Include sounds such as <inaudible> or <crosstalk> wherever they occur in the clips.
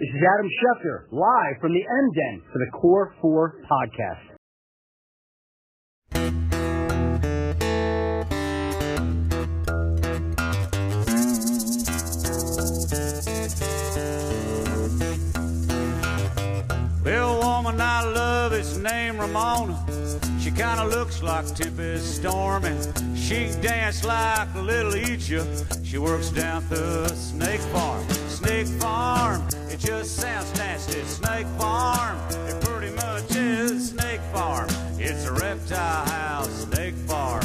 This is Adam Schefter, live from the M Den for the Core 4 podcast. Well, woman I love is named Ramona. Kinda looks like Tempest Storm, and she dance like a little Egypt. She works down the snake farm. Snake farm, it just sounds nasty. Snake farm, it pretty much is snake farm. It's a reptile house, snake farm.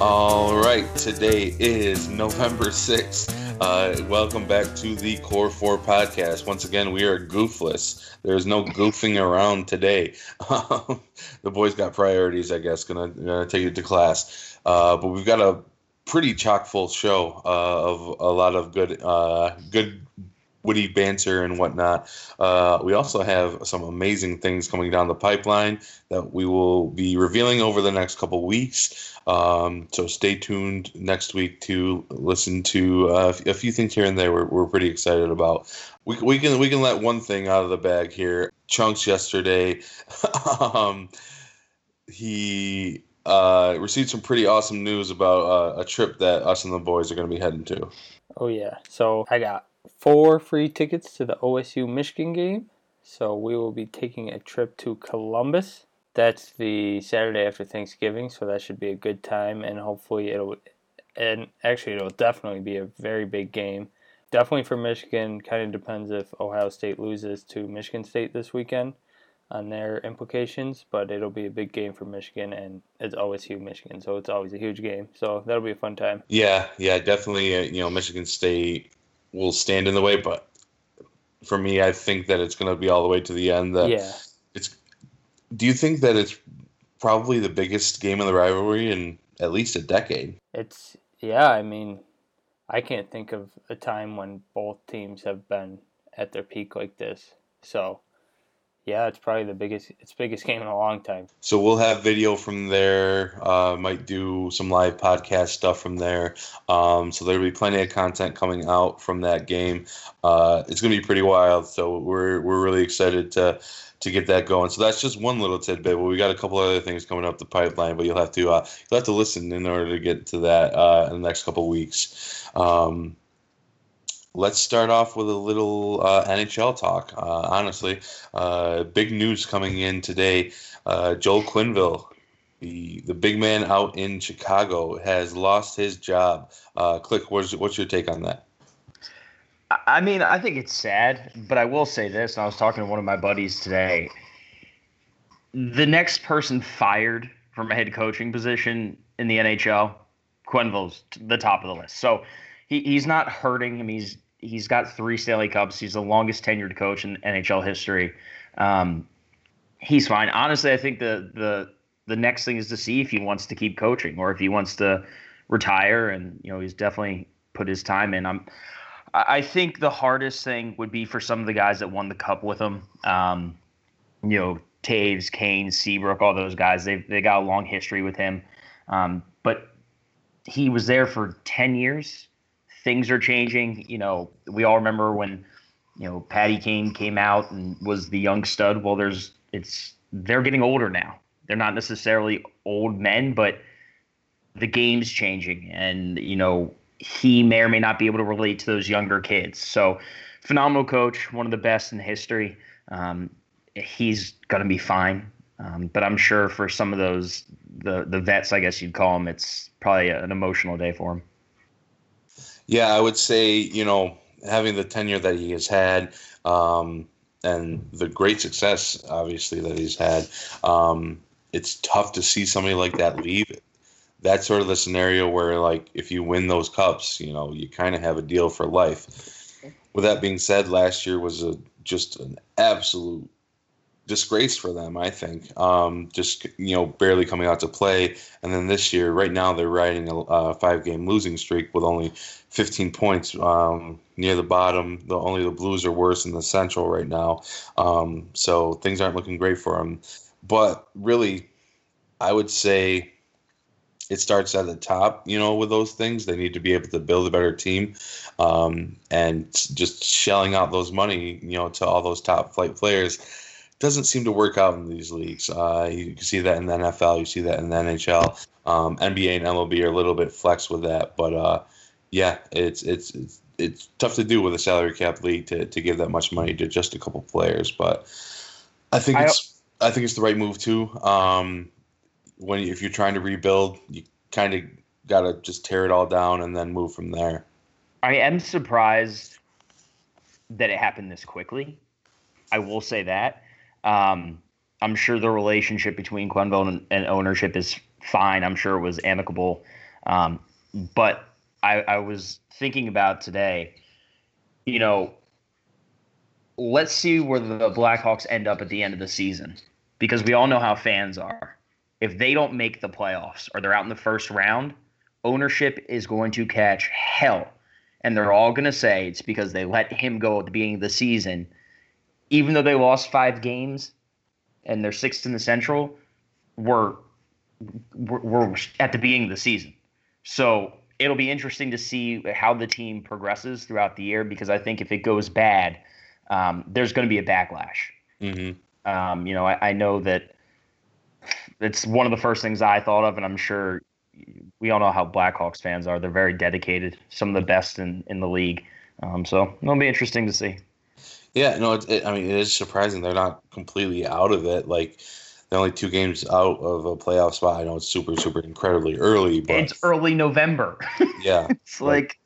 All right, today is November 6th. Uh, welcome back to the Core 4 podcast. Once again, we are goofless. There's no goofing around today. <laughs> the boys got priorities, I guess, gonna, gonna take it to class. Uh, but we've got a pretty chock full show uh, of a lot of good, uh, good witty banter and whatnot. Uh, we also have some amazing things coming down the pipeline that we will be revealing over the next couple weeks. Um, so stay tuned next week to listen to uh, a few things here and there. We're, we're pretty excited about. We, we can we can let one thing out of the bag here. Chunks yesterday, <laughs> um, he uh, received some pretty awesome news about uh, a trip that us and the boys are going to be heading to. Oh yeah. So I got four free tickets to the OSU Michigan game. So we will be taking a trip to Columbus. That's the Saturday after Thanksgiving, so that should be a good time and hopefully it'll and actually it'll definitely be a very big game. Definitely for Michigan, kind of depends if Ohio State loses to Michigan State this weekend on their implications, but it'll be a big game for Michigan and it's OSU Michigan, so it's always a huge game. So that'll be a fun time. Yeah, yeah, definitely. Uh, you know, Michigan State will stand in the way, but for me, I think that it's going to be all the way to the end. That Yeah. it's. Do you think that it's probably the biggest game of the rivalry in at least a decade? It's yeah, I mean, I can't think of a time when both teams have been at their peak like this. So, yeah, it's probably the biggest it's biggest game in a long time. So we'll have video from there. Uh, might do some live podcast stuff from there. Um, so there'll be plenty of content coming out from that game. Uh, it's gonna be pretty wild. So we're we're really excited to to get that going. So that's just one little tidbit. But we got a couple other things coming up the pipeline. But you'll have to uh, you'll have to listen in order to get to that uh, in the next couple weeks. Um, let's start off with a little uh, NHL talk. Uh, honestly, uh, big news coming in today. Uh, Joel Quenneville, the the big man out in Chicago, has lost his job. Uh, Click, what's what's your take on that? I- mean, I think it's sad, but I will say this. I was talking to one of my buddies today. The next person fired from a head coaching position in the NHL, Quenneville's the top of the list. So he, he's not hurting him. He's he's got three Stanley Cups. He's the longest tenured coach in NHL history. Um, he's fine. Honestly, I think the the the next thing is to see if he wants to keep coaching or if he wants to retire. And you know, he's definitely put his time in. I'm I think the hardest thing would be for some of the guys that won the cup with him. Um, you know, Toews, Kane, Seabrook, all those guys. They they got a long history with him. Um, but he was there for ten years. Things are changing. You know, we all remember when you know Patty Kane came out and was the young stud. Well, there's it's they're getting older now. They're not necessarily old men, but the game's changing, and you know he may or may not be able to relate to those younger kids. So, phenomenal coach, one of the best in history. Um, he's going to be fine, um, but I'm sure for some of those the the vets, I guess you'd call them, it's probably an emotional day for him. Yeah, I would say you know having the tenure that he has had. Um, and the great success, obviously, that he's had, um, it's tough to see somebody like that leave. That's sort of the scenario where, like, if you win those cups, you know, you kind of have a deal for life. With that being said, last year was a just an absolute disgrace for them. I think um, just you know barely coming out to play, and then this year, right now, they're riding a, a five-game losing streak with only 15 points um, near the bottom. The only the Blues are worse in the Central right now, um, so things aren't looking great for them. But really, I would say it starts at the top, you know, with those things. They need to be able to build a better team, um, and just shelling out those money, you know, to all those top flight players doesn't seem to work out in these leagues. Uh, you can see that in the NFL, you see that in the NHL. Um, NBA and MLB are a little bit flex with that, but uh, yeah, it's, it's it's it's tough to do with a salary cap league to, to give that much money to just a couple players. But I think it's I, I think it's the right move too. Um, when if you're trying to rebuild, you kind of got to just tear it all down and then move from there. I am surprised that it happened this quickly. I will say that. Um, I'm sure the relationship between Quenneville and, and, ownership is fine. I'm sure it was amicable. Um, but I, I was thinking about today, you know, let's see where the Blackhawks end up at the end of the season because we all know how fans are. If they don't make the playoffs or they're out in the first round, ownership is going to catch hell. And they're all going to say it's because they let him go at the beginning of the season. Even though they lost five games and they're sixth in the Central, we're, we're, we're at the beginning of the season. So it'll be interesting to see how the team progresses throughout the year because I think if it goes bad, um, there's going to be a backlash. Mm-hmm. Um, you know, I, I, know that it's one of the first things I thought of, and I'm sure we all know how Blackhawks fans are. They're very dedicated, some of the best in, in the league. Um, so it'll be interesting to see. Yeah, no, it, it, I mean, it is surprising they're not completely out of it. Like, they're only two games out of a playoff spot. I know it's super, super incredibly early, but it's early November. <laughs> Yeah, it's like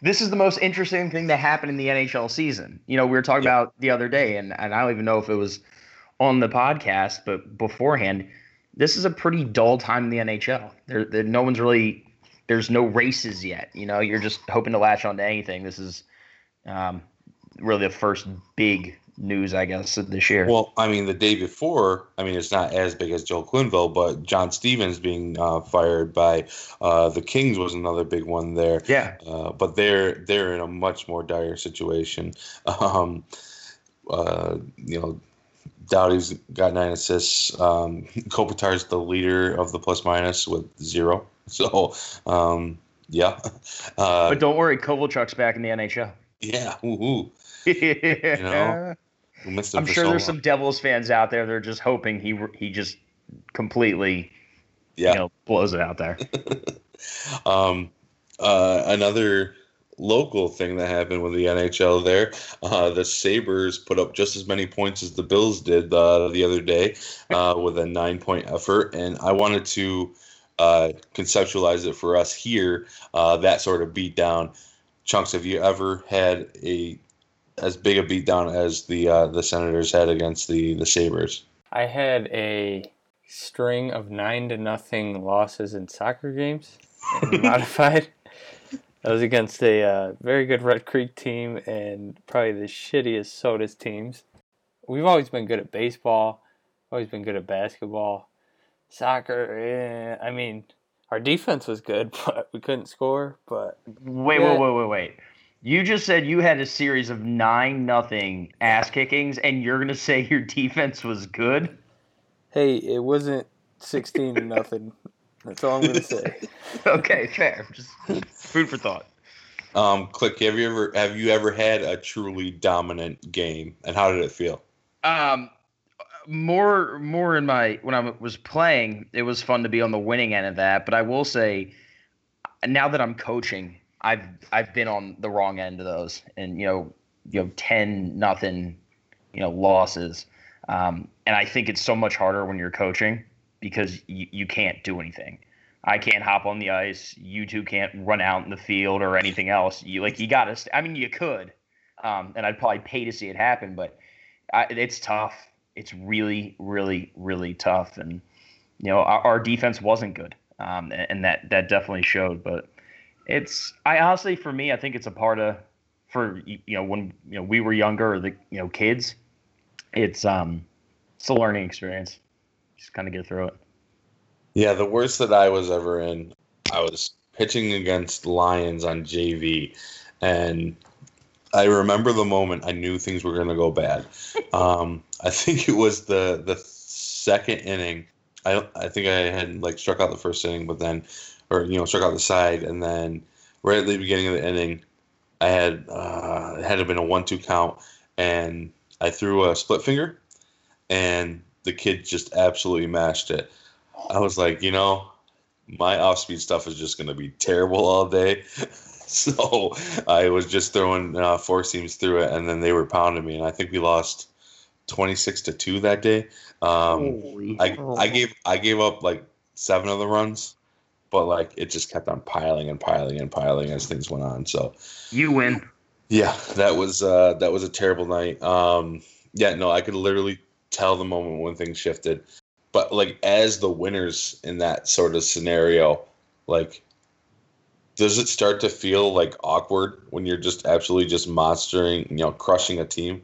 this is the most interesting thing that happened in the NHL season. You know, we were talking yeah. about the other day, and, and I don't even know if it was on the podcast, but beforehand, this is a pretty dull time in the NHL. There, there no one's really there's no races yet. You know, you're just hoping to latch on to anything. This is um, really the first big news, I guess, this year. Well, I mean, the day before, I mean, it's not as big as Joel Quenneville, but John Stevens being uh, fired by uh, the Kings was another big one there. Yeah. Uh, but they're they're in a much more dire situation. <laughs> Um, uh, you know, Doughty's got nine assists. Um, <laughs> Kopitar's the leader of the plus minus with zero. <laughs> So, um, yeah. Uh, but don't worry, Kovalchuk's back in the NHL. Yeah. Woo-hoo. <laughs> you know, <laughs> I'm sure so there's long. some Devils fans out there that are just hoping he he just completely, yeah, you know, blows it out there. <laughs> um, uh, another local thing that happened with the NHL there, uh, the Sabres put up just as many points as the Bills did uh, the other day uh, with a nine point effort, and I wanted to uh, conceptualize it for us here. Uh, that sort of beat down. Chunks, have you ever had a as big a beatdown as the uh, the Senators had against the the Sabres. I had a string of nine to nothing losses in soccer games <laughs> modified. That was against a uh, very good Red Creek team and probably the shittiest Sodus teams. We've always been good at baseball, always been good at basketball. Soccer, eh, I mean, our defense was good, <laughs> but we couldn't score. But wait, yeah. wait, wait, wait, wait. You just said you had a series of nine nothing ass kickings, and you're gonna say <laughs> your defense was good. Hey, it wasn't sixteen to nothing. That's all I'm gonna say. <laughs> okay, fair. Just food for thought. Um, Click, have you ever have you ever had a truly dominant game, and how did it feel? Um, more more in my when I was playing, it was fun to be on the winning end of that. But I will say, now that I'm coaching, I've I've been on the wrong end of those, and you know, you know, ten nothing, you know, losses. Um, and I think it's so much harder when you're coaching because you, you can't do anything. I can't hop on the ice. You two can't run out in the field or anything else. You like you got to. St- I mean, you could, um, and I'd probably pay to see it happen, but I, it's tough. It's really, really, really tough. And you know, our, our defense wasn't good, um, and, and that that definitely showed. But it's I honestly for me I think it's a part of for you know when you know we were younger or the you know kids it's um it's a learning experience. Just kind of get through it. Yeah the worst that I was ever in I was pitching against Lions on JV and I remember the moment I knew things were going to go bad. <laughs> Um I think it was the the second inning. I I think I had like struck out the first inning, but then, or you know, struck out the side, and then right at the beginning of the inning, I had uh, it had been a one-two count, and I threw a split finger, and the kid just absolutely mashed it. I was like, you know, my off-speed stuff is just going to be terrible all day. <laughs> so I was just throwing uh, four seams through it, and then they were pounding me, and I think we lost twenty-six to two that day. Um, I I gave I gave up like seven of the runs, but like it just kept on piling and piling and piling as things went on. So You win. yeah, that was uh, that was a terrible night. Um, yeah, no, I could literally tell the moment when things shifted. But like as the winners in that sort of scenario, like does it start to feel like awkward when you're just absolutely just monstering, you know, crushing a team?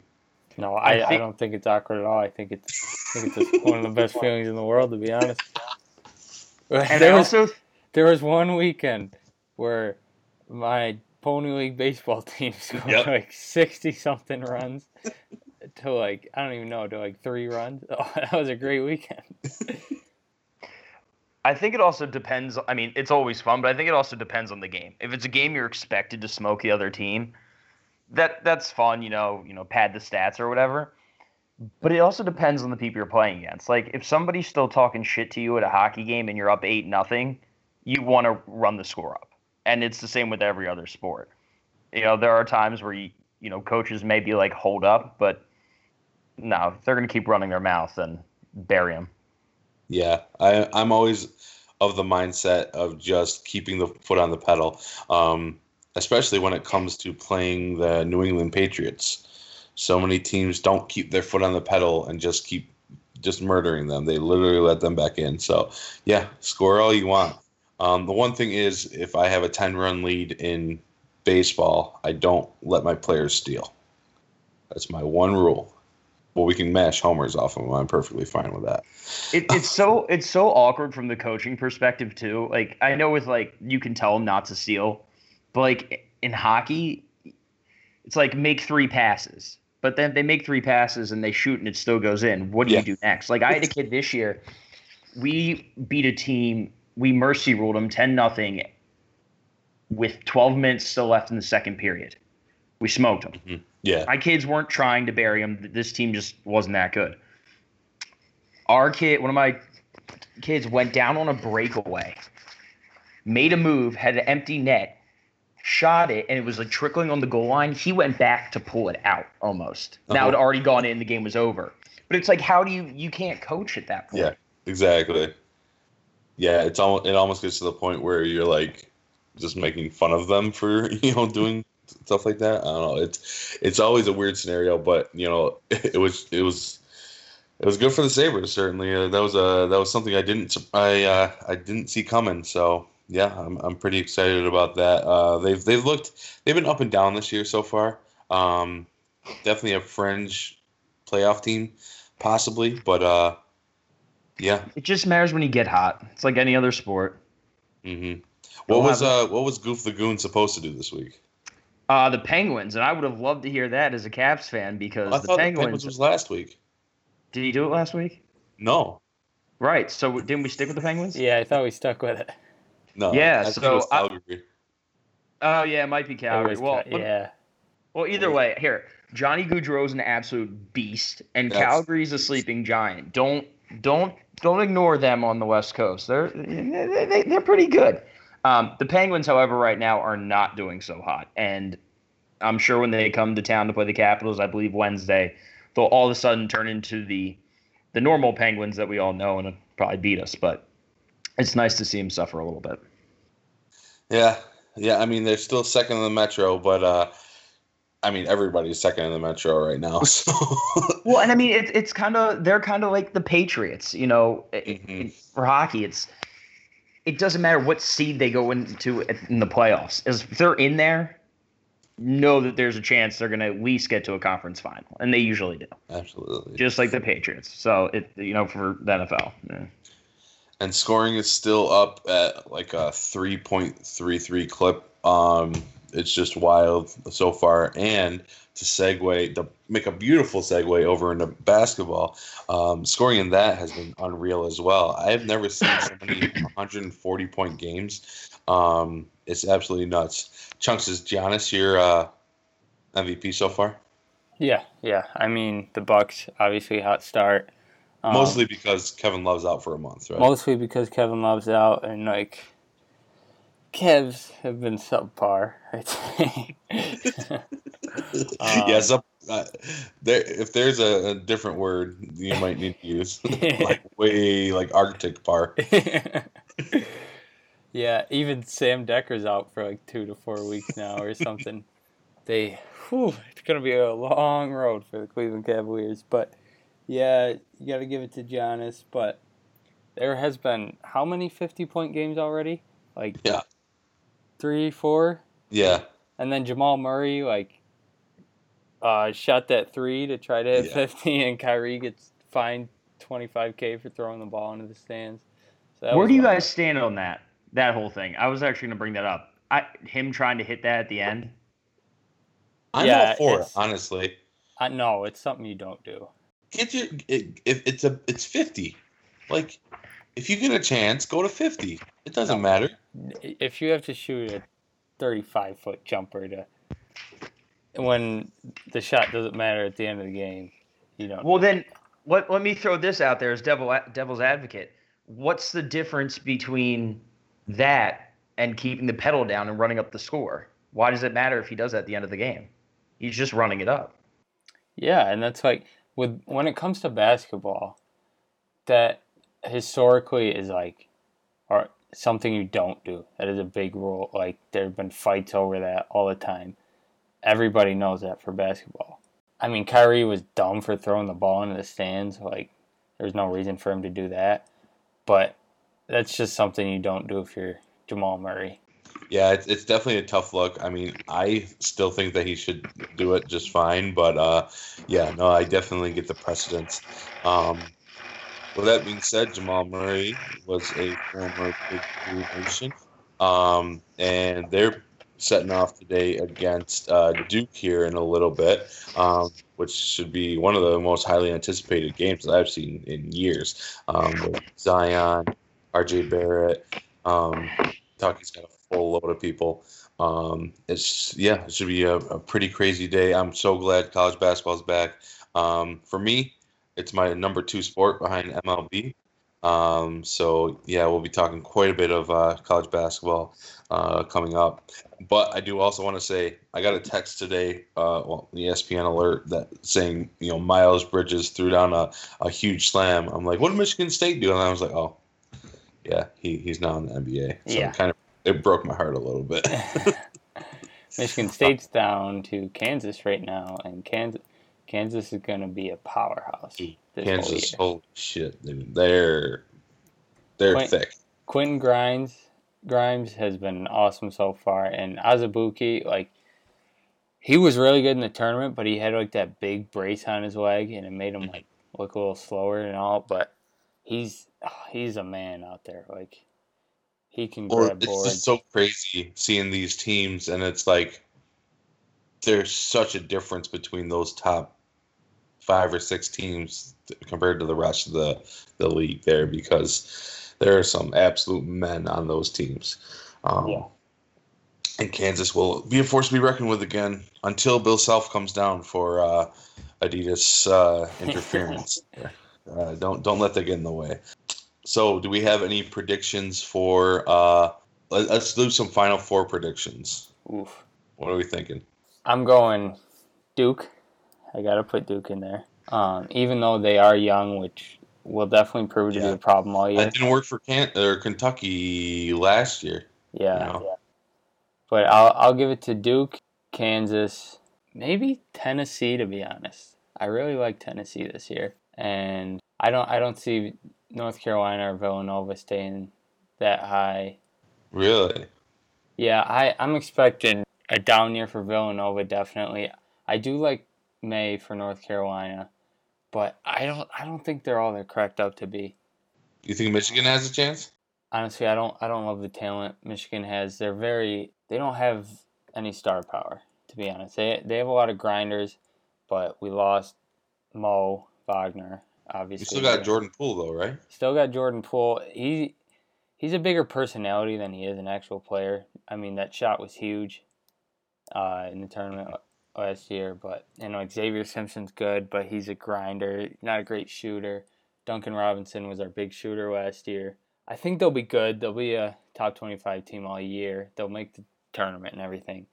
No, I, I, think- don't think it's awkward at all. I think it's I think it's just one of the best feelings in the world, to be honest. And there I was also there was one weekend where my pony league baseball <laughs> team scored Yep. like sixty something runs to like I don't even know to like three runs. <laughs> Oh, that was a great weekend. I think it also depends. I mean, it's always fun, but I think it also depends on the game. If it's a game you're expected to smoke the other team, that that's fun. You know, you know, pad the stats or whatever. But it also depends on the people you're playing against. Like if somebody's still talking shit to you at a hockey game and you're up eight nothing, you want to run the score up. And it's the same with every other sport. You know, there are times where you you know coaches may be like hold up, but no, they're gonna keep running their mouth, and bury them. Yeah, I, I'm always of the mindset of just keeping the foot on the pedal, um, especially when it comes to playing the New England Patriots. So many teams don't keep their foot on the pedal and just keep just murdering them. They literally let them back in. So, yeah, score all you want. Um, the one thing is, if I have a 10 run lead in baseball, I don't let my players steal. That's my one rule. Well, we can mash homers off of them. I'm perfectly fine with that. it, it's so <laughs> it's so awkward from the coaching perspective too. Like I know with like you can tell them not to steal, but like in hockey, it's like make three passes. But then they make three passes and they shoot and it still goes in. What do Yeah. you do next? Like I had a <laughs> kid this year. We beat a team. We mercy ruled them ten nothing. With twelve minutes still left in the second period, we smoked them. Yeah. My kids weren't trying to bury them. This team just wasn't that good. Our kid, one of my kids, went down on a breakaway, made a move, had an empty net, shot it, and it was like trickling on the goal line. He went back to pull it out almost. Now it Uh-huh. had already gone in. The game was over. But it's like, how do you? You can't coach at that point. Yeah, exactly. Yeah, it's almost it almost gets to the point where you're like just making fun of them for <laughs> you know doing stuff like that. I don't know. It's it's always a weird scenario, but you know <laughs> it was it was it was good for the Sabres certainly. Uh, that was a that was something I didn't I uh, I didn't see coming. So yeah, I'm I'm pretty excited about that. Uh, they've they've looked they've been up and down this year so far. Um, definitely a fringe playoff team, possibly, but uh, yeah. It just matters when you get hot. It's like any other sport. hmm What was have uh what was Goof the Goon supposed to do this week? Uh, the Penguins, and I would have loved to hear that as a Caps fan because I the thought Penguins. the Penguins was last week. did he do it last week? No, Right. So didn't we stick with the Penguins? Yeah, I thought we stuck with it. no. Yeah, I think so it was I- Calgary. Oh yeah, it might be Calgary. was well, ca- let- yeah. well, either way, here Johnny Gaudreau's an absolute beast, and That's- Calgary's a sleeping giant. Don't don't don't ignore them on the West Coast. They're they, they, they're pretty good. Um, the Penguins, however, right now are not doing so hot, and I'm sure when they come to town to play the Capitals, I believe Wednesday, they'll all of a sudden turn into the the normal Penguins that we all know and probably beat us. But it's nice to see them suffer a little bit. Yeah, yeah. I mean, they're still second in the Metro, but uh, I mean, everybody's second in the Metro right now. <laughs> So Well, and I mean, it's it's kind of they're kind of like the Patriots, you know, i- i- Mhm. for hockey. It's it doesn't matter what seed they go into in the playoffs. As if they're in there, know that there's a chance they're going to at least get to a conference final, and they usually do, absolutely. just like the Patriots. So it you know for the NFL. Yeah. and scoring is still up at like a 3.33 clip. Um, it's just wild so far. And to segue, to make a beautiful segue over into basketball, um, scoring in that has been unreal as well. I have never seen so many 140 point games. Um, it's absolutely nuts. Chunks is Giannis your uh, MVP so far? Yeah, yeah. I mean, the Bucks obviously hot start. Um, mostly because Kevin Love's out for a month, right? Mostly because Kevin Love's out, and like Cavs have been subpar. I'd say. um, yeah, sub, uh, there. If there's a, a, different word you might need to use, <laughs> like way like Arctic par. <laughs> yeah, even Sam Dekker's out for like two to four weeks now or something. they, whew, it's gonna be a long road for the Cleveland Cavaliers, but yeah, you got to give it to Giannis. But there has been how many fifty-point games already? Like yeah, three, four. Yeah. And then Jamal Murray like uh, shot that three to try to hit yeah. fifty, and Kyrie gets fined twenty-five k for throwing the ball into the stands. So Where do you guys stand on that? That whole thing. I was actually going to bring that up. I, him trying to hit that at the end. I'm yeah, all for it, honestly. I know it's something you don't do. Get your if it's a it's fifty, like if you get a chance, go to fifty. It doesn't no, matter. If you have to shoot a thirty-five foot jumper to when the shot doesn't matter at the end of the game, you don't. Well, then let let me throw this out there as devil devil's advocate. What's the difference between that and keeping the pedal down and running up the score? Why does it matter if he does that at the end of the game? He's just running it up. Yeah, and that's like with when it comes to basketball, that historically is like or something you don't do. That is a big rule. Like there have been fights over that all the time. Everybody knows that for basketball. I mean, Kyrie was dumb for throwing the ball into the stands. Like there's no reason for him to do that. But that's just something you don't do if you're Jamal Murray. Yeah, it's, it's definitely a tough look. I mean, I still think that he should do it just fine, but uh, yeah, no, I definitely get the precedence. Um, with that being said, Jamal Murray was a former Big Blue Nation, um, and they're setting off today against uh, Duke here in a little bit, um, which should be one of the most highly anticipated games that I've seen in years. Um, Zion, RJ Barrett, um, Kentucky's got a full load of people. Um, it's yeah, it should be a, a, pretty crazy day. I'm so glad college basketball's back. Um, for me, it's my number two sport behind MLB. Um, so yeah, we'll be talking quite a bit of uh, college basketball uh, coming up. But I do also want to say I got a text today, uh, well, the ESPN alert that saying you know Miles Bridges threw down a, a huge slam. I'm like, what did Michigan State do? And I was like, oh, yeah, he, he's now in the NBA. So yeah. kind of it broke my heart a little bit. <laughs> Michigan State's down to Kansas right now, and Kansas Kansas is going to be a powerhouse. Kansas, holy shit, dude. they're they're Quint, thick. Quentin Grimes Grimes has been awesome so far, and Azubuike, like he was really good in the tournament, but he had like that big brace on his leg, and it made him mm-hmm. like look a little slower and all. But he's ah, he's a man out there. Like he can or grab it's boards. just so crazy seeing these teams, and it's like there's such a difference between those top five or six teams compared to the rest of the the league there because there are some absolute men on those teams. Um, yeah. And Kansas will be a force to be reckoned with again until Bill Self comes down for uh, Adidas uh, interference. <laughs> uh, don't don't let that get in the way. So, do we have any predictions for? Uh, let's do some Final Four predictions. Oof. What are we thinking? I'm going Duke. I got to put Duke in there. Um, even though they are young, which will definitely prove to yeah. be a problem all year. That didn't work for Can- or Kentucky last year. Yeah. You know? yeah. But I'll I'll give it to Duke, Kansas, maybe Tennessee to be honest. I really like Tennessee this year. And I don't I don't see North Carolina or Villanova staying that high. Really? Yeah, I, I'm expecting a down year for Villanova definitely. I do like Maye for North Carolina, but I don't I don't think they're all they're cracked up to be. You think Michigan has a chance? Honestly, I don't I don't love the talent Michigan has. They're very they don't have any star power. To be honest, they they have a lot of grinders, but we lost Mo Wagner. Obviously, You still got Jordan Poole though, right? Still got Jordan Poole. He he's a bigger personality than he is an actual player. I mean, that shot was huge uh, in the tournament last year. But you know, Xavier Simpson's good, but he's a grinder, not a great shooter. Duncan Robinson was our big shooter last year. I think they'll be good. They'll be a top twenty-five team all year. They'll make the tournament and everything,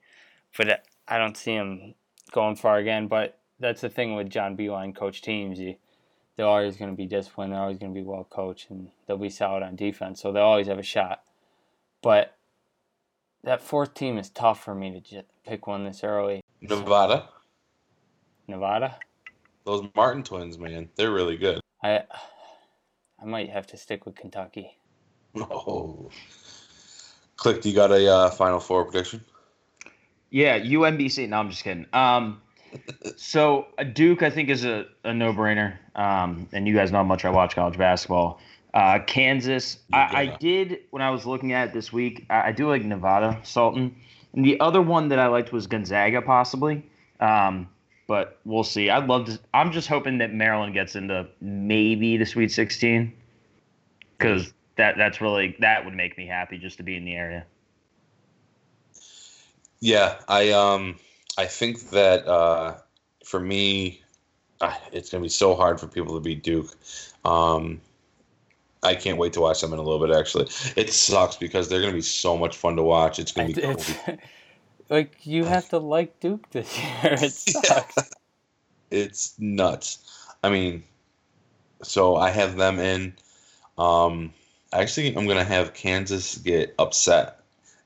but uh, I don't see them going far again. But that's the thing with John Beilein coach teams. You, they're always going to be disciplined. They're always going to be well coached, and they'll be solid on defense. So they'll always have a shot. But that fourth team is tough for me to pick one this early. Nevada. Nevada. Those Martin twins, man, they're really good. I I might have to stick with Kentucky. <laughs> Oh. Click, you got a uh, Final Four prediction? Yeah, UMBC. No, I'm just kidding. Um, <laughs> so uh, Duke, I think, is a, a no brainer. Um, and you guys know how much I watch college basketball. Uh, Kansas, I, I did when I was looking at it this week. I, I do like Nevada, Sultan, and the other one that I liked was Gonzaga, possibly. Um, but we'll see. I'd love to. I'm just hoping that Maryland gets into maybe the Sweet 16, because that that's really that would make me happy just to be in the area. Yeah, I um I think that uh, for me, uh, it's gonna be so hard for people to beat Duke. Um, I can't wait to watch them in a little bit. Actually, it sucks because they're gonna be so much fun to watch. It's gonna be cool. It's, <laughs> like you have to like Duke this <laughs> year. It <laughs> sucks. it's nuts. I mean, so I have them in. Um, actually, I'm gonna have Kansas get upset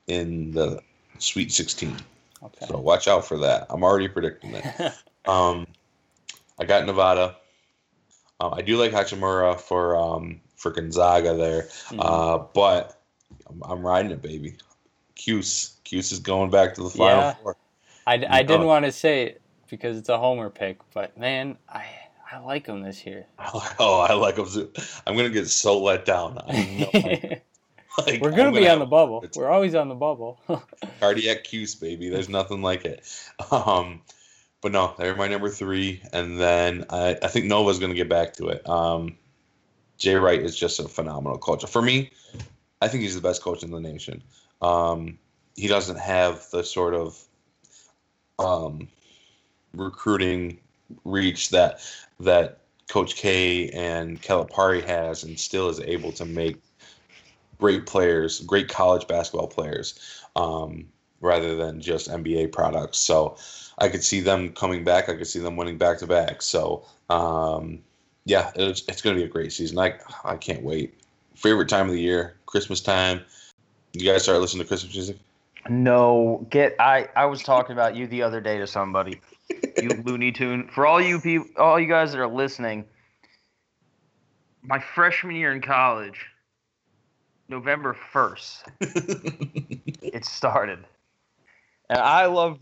in the Sweet 16. Okay. So watch out for that. I'm already predicting that. Um, I got Nevada. Uh, I do like Hachimura for um, for Gonzaga there, Mhm. uh, but I'm, I'm riding it, baby. Cuse, Cuse is going back to the final Yeah. four. I, I didn't want to say it because it's a homer pick, but man, I I like him this year. <laughs> Oh, I like him. too. I'm gonna get so let down. I know. <laughs> Like, We're gonna I'm be on the bubble. We're always on the bubble. <laughs> cardiac Cuse, baby. There's nothing like it. Um, but no, they're my number three, and then I, I think Nova's going to get back to it. Um, Jay Wright is just a phenomenal coach. For me, I think he's the best coach in the nation. Um, he doesn't have the sort of um, recruiting reach that that Coach K and Calipari has, and still is able to make great players, great college basketball players, um, rather than just NBA products. So I could see them coming back. I could see them winning back to back. So um, yeah, it's, it's going to be a great season. I I can't wait. Favorite time of the year, Christmas time. You guys start listening to Christmas music. No, get I I was talking about you the other day to somebody. You <laughs> Looney Tune. For all you people, all you guys that are listening, my freshman year in college, November first, <laughs> it started, and I love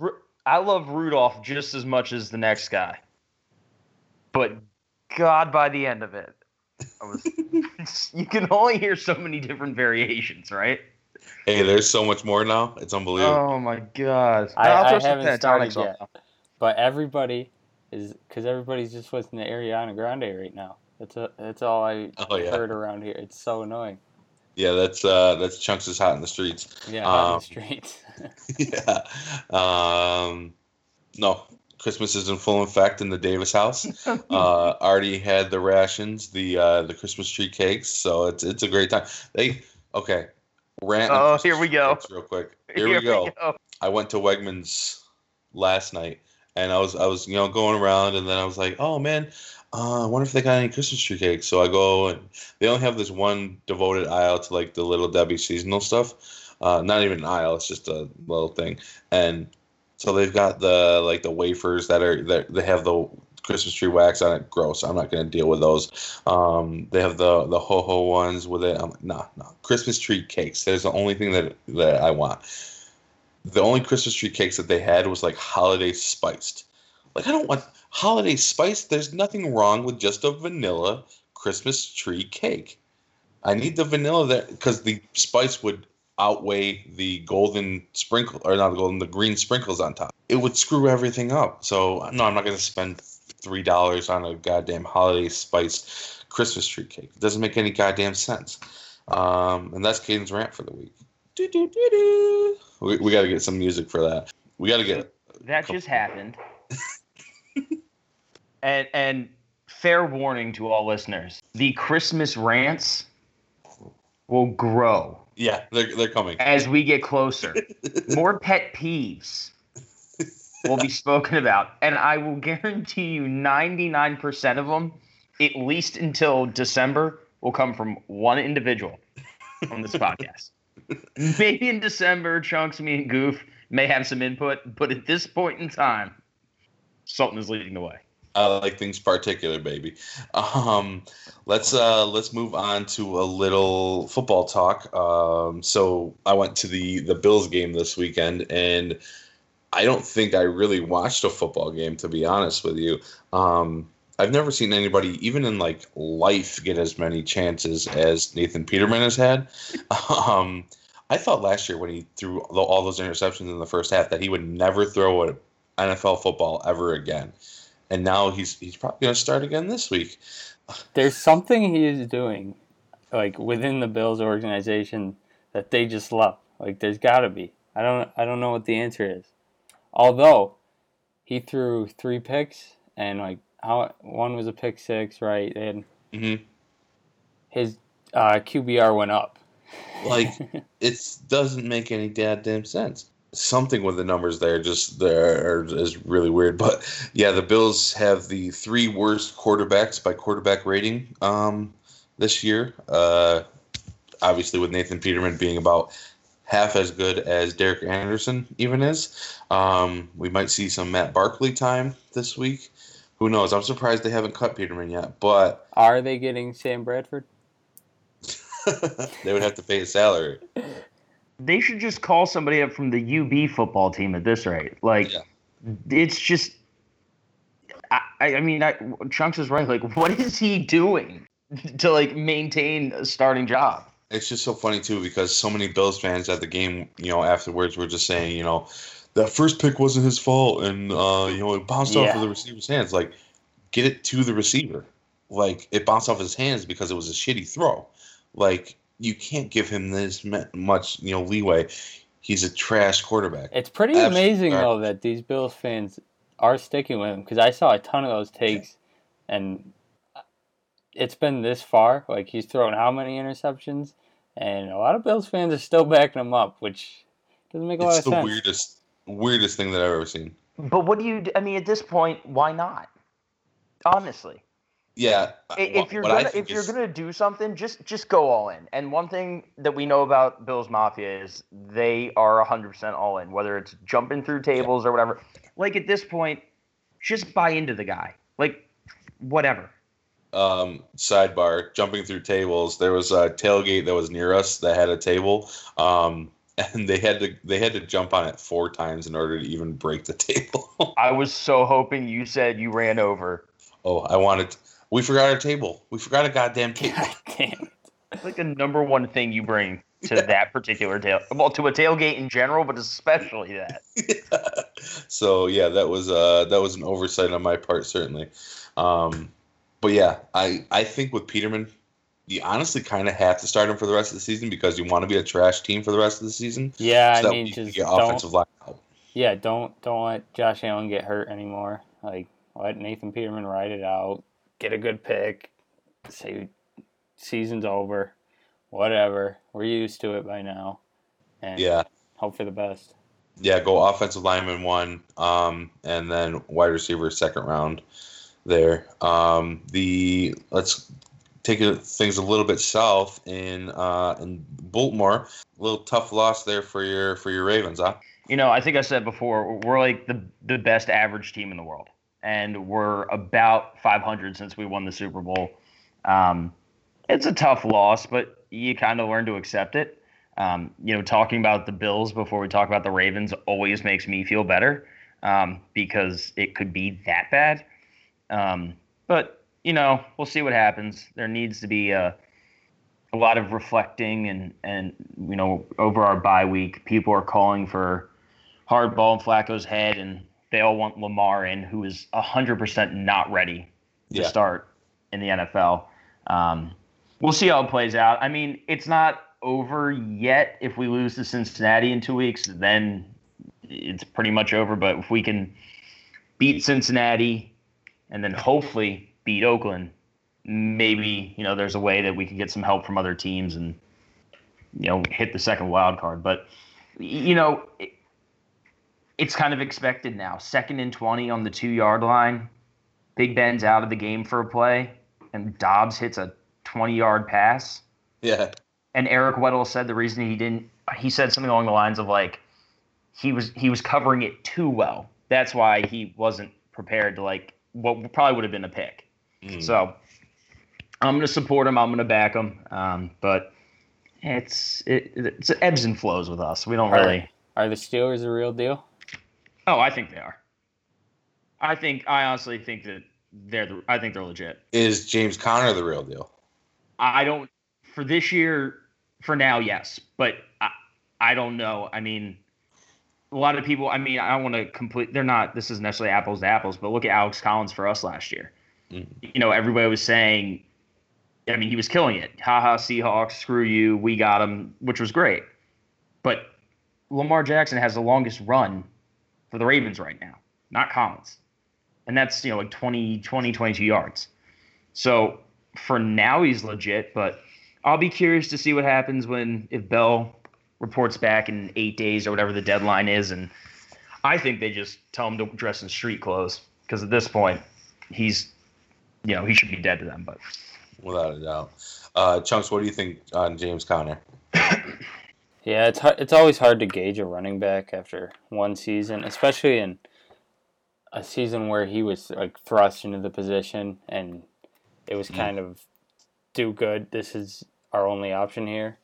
I love Rudolph just as much as the next guy, but God, by the end of it, I was. <laughs> <laughs> you can only hear so many different variations, right? hey, there's so much more now. It's unbelievable. Oh my god! I, I'll I haven't started Pentatonix on. yet, but everybody is because everybody's just listening to Ariana Grande right now. That's a, that's all I Oh, yeah. heard around here. It's so annoying. Yeah, that's uh, that's chunks is hot in the streets. Yeah, out in Um, the streets. <laughs> yeah. Um, no, Christmas is in full effect in the Davis house. <laughs> Uh, already had the rations, the uh, the Christmas tree cakes, so it's it's a great time. They okay. Rant. Oh, here we go. Real quick. Here, we go. I went to Wegmans last night, and I was I was you know going around, and then I was like, oh man, uh, I wonder if they got any Christmas tree cakes. So I go, and they only have this one devoted aisle to like the Little Debbie seasonal stuff. Uh, not even an aisle; it's just a little thing, and so they've got the like the wafers that are that they have the Christmas tree wax on it. Gross. I'm not gonna deal with those. Um, they have the the ho ho ones with it. I'm like, nah, nah. Christmas tree cakes. There's the only thing that that I want the only Christmas tree cakes that they had was like holiday spiced. Like I don't want holiday spiced. There's nothing wrong with just a vanilla Christmas tree cake. I need the vanilla there because the spice would outweigh the golden sprinkle or not the golden the green sprinkles on top. It would screw everything up. So no, I'm not gonna spend three dollars on a goddamn holiday spice Christmas tree cake. It doesn't make any goddamn sense. Um, and that's Caden's rant for the week. We, we got to get some music for that. We got to get That just happened. <laughs> and and fair warning to all listeners: the Christmas rants will grow yeah, they're they're coming. as we get closer. <laughs> More pet peeves will be spoken about, and I will guarantee you, ninety nine percent of them, at least until December, will come from one individual on this podcast. <laughs> Maybe in December, Chunks, me, and Goof may have some input, but at this point in time, Sultan is leading the way. I like things particular, baby. Um, let's uh, let's move on to a little football talk. Um, so I went to the the Bills game this weekend, and I don't think I really watched a football game to be honest with you. Um, I've never seen anybody, even in like life, get as many chances as Nathan Peterman has had. <laughs> Um, I thought last year when he threw all those interceptions in the first half that he would never throw an NFL football ever again and now he's he's probably going to start again this week. There's something he is doing, like within the Bills organization, that they just love. Like there's got to be. I don't I don't know what the answer is. Although he threw three picks and like how one was a pick six, right? And Mhm. his uh, QBR went up. Like <laughs> it doesn't make any goddamn sense. Something with the numbers there just there is really weird. But yeah, the Bills have the three worst quarterbacks by quarterback rating um, this year. Uh, obviously, with Nathan Peterman being about half as good as Derek Anderson even is. Um, we might see some Matt Barkley time this week. Who knows? I'm surprised they haven't cut Peterman yet, but Are they getting Sam Bradford? <laughs> they would have to pay his salary. <laughs> They should just call somebody up from the UB football team at this rate. Like, Yeah. it's just. I, I mean, I, Chunks is right. Like, <laughs> what is he doing to like maintain a starting job? It's just so funny too because so many Bills fans at the game, you know, afterwards were just saying, you know, that first pick wasn't his fault, and uh, you know, it bounced off of the receiver's hands. Like, get it to the receiver. Like, it bounced off his hands because it was a shitty throw. Like, you can't give him this much, you know, leeway. He's a trash quarterback. It's pretty Absolute amazing though that these Bills fans are sticking with him because I saw a ton of those takes, and it's been this far. Like he's thrown how many interceptions, and a lot of Bills fans are still backing him up, which doesn't make a lot It's of the sense. weirdest, weirdest thing that I've ever seen. But what do you? I mean, at this point, why not? Honestly, Yeah. If you're gonna if you're is- gonna do something, just just go all in. And one thing that we know about Bills Mafia is they are 100% all in, whether it's jumping through tables or whatever. Like at this point, just buy into the guy. Like whatever. um, sidebar, jumping through tables. There was a tailgate that was near us that had a table, um, <laughs> and they had to they had to jump on it four times in order to even break the <laughs> table. I was so hoping you said you ran over. oh, I wanted. We forgot our table. We forgot a goddamn <laughs> table. God damn. It's like the number one thing you bring to that particular tail. Well, to a tailgate in general, but especially that. <laughs> so yeah, that was uh that was an oversight on my part certainly. Um, but yeah, I I think with Peterman, you honestly kind of have to start him for the rest of the season because you want to be a trash team for the rest of the season. Yeah, so I mean, just get offensive line help. Yeah, don't don't let Josh Allen get hurt anymore. Like let Nathan Peterman ride it out, get a good pick, say season's over, whatever. We're used to it by now, and Yeah. hope for the best. yeah, go offensive lineman one, um, and then wide receiver second round there. Um, the let's take things a little bit south in uh, in Baltimore. A little tough loss there for your for your Ravens, huh? You know, I think I said before, we're like the the best average team in the world, and we're about 500 since we won the Super Bowl. Um, it's a tough loss, but you kind of learn to accept it. Um, you know, talking about the Bills before we talk about the Ravens always makes me feel better um, because it could be that bad. Um, but you know, we'll see what happens. There needs to be a a lot of reflecting and and you know over our bye week, people are calling for Harbaugh and Flacco's head, and they all want Lamar in, who is hundred percent not ready to Yeah. start in the NFL. Um, we'll see how it plays out. I mean, it's not over yet. If we lose to Cincinnati in two weeks, then it's pretty much over. But if we can beat Cincinnati and then hopefully beat Oakland, maybe you know there's a way that we can get some help from other teams and you know hit the second wild card. But you know. It, it's kind of expected now. Second and 20 on the two yard line. Big Ben's out of the game for a play, and Dobbs hits a 20 yard pass. Yeah. And Eric Weddle said the reason he didn't, he said something along the lines of like, he was he was covering it too well. That's why he wasn't prepared to like what probably would have been a pick. Mm. So I'm going to support him. I'm going to back him. Um, but it's it, it's ebbs and flows with us. We don't Right. really. Are the Steelers a real deal? Oh, I think they are. I think I honestly think that they're the, I think they're legit. Is James Conner the real deal? I don't for this year for now, yes, but I, I don't know. I mean, a lot of people. I mean, I don't want to complete. They're not. This isn't necessarily apples to apples, but look at Alex Collins for us last year. Mhm. You know, everybody was saying. I mean, he was killing it. Ha ha, Seahawks, screw you. We got him, which was great. But Lamar Jackson has the longest run for the Ravens right now, not Collins. And that's, you know, like 20, 20, 22 yards. So for now, he's legit, but I'll be curious to see what happens when, if Bell reports back in eight days or whatever the deadline is. And I think they just tell him to dress in street clothes because at this point, he's, you know, he should be dead to them. But Without a doubt. Uh, Chunks, what do you think on James Conner? <coughs> Yeah, it's hard, it's always hard to gauge a running back after one season, especially in a season where he was like thrust into the position and it was kind of do good. This is our only option here.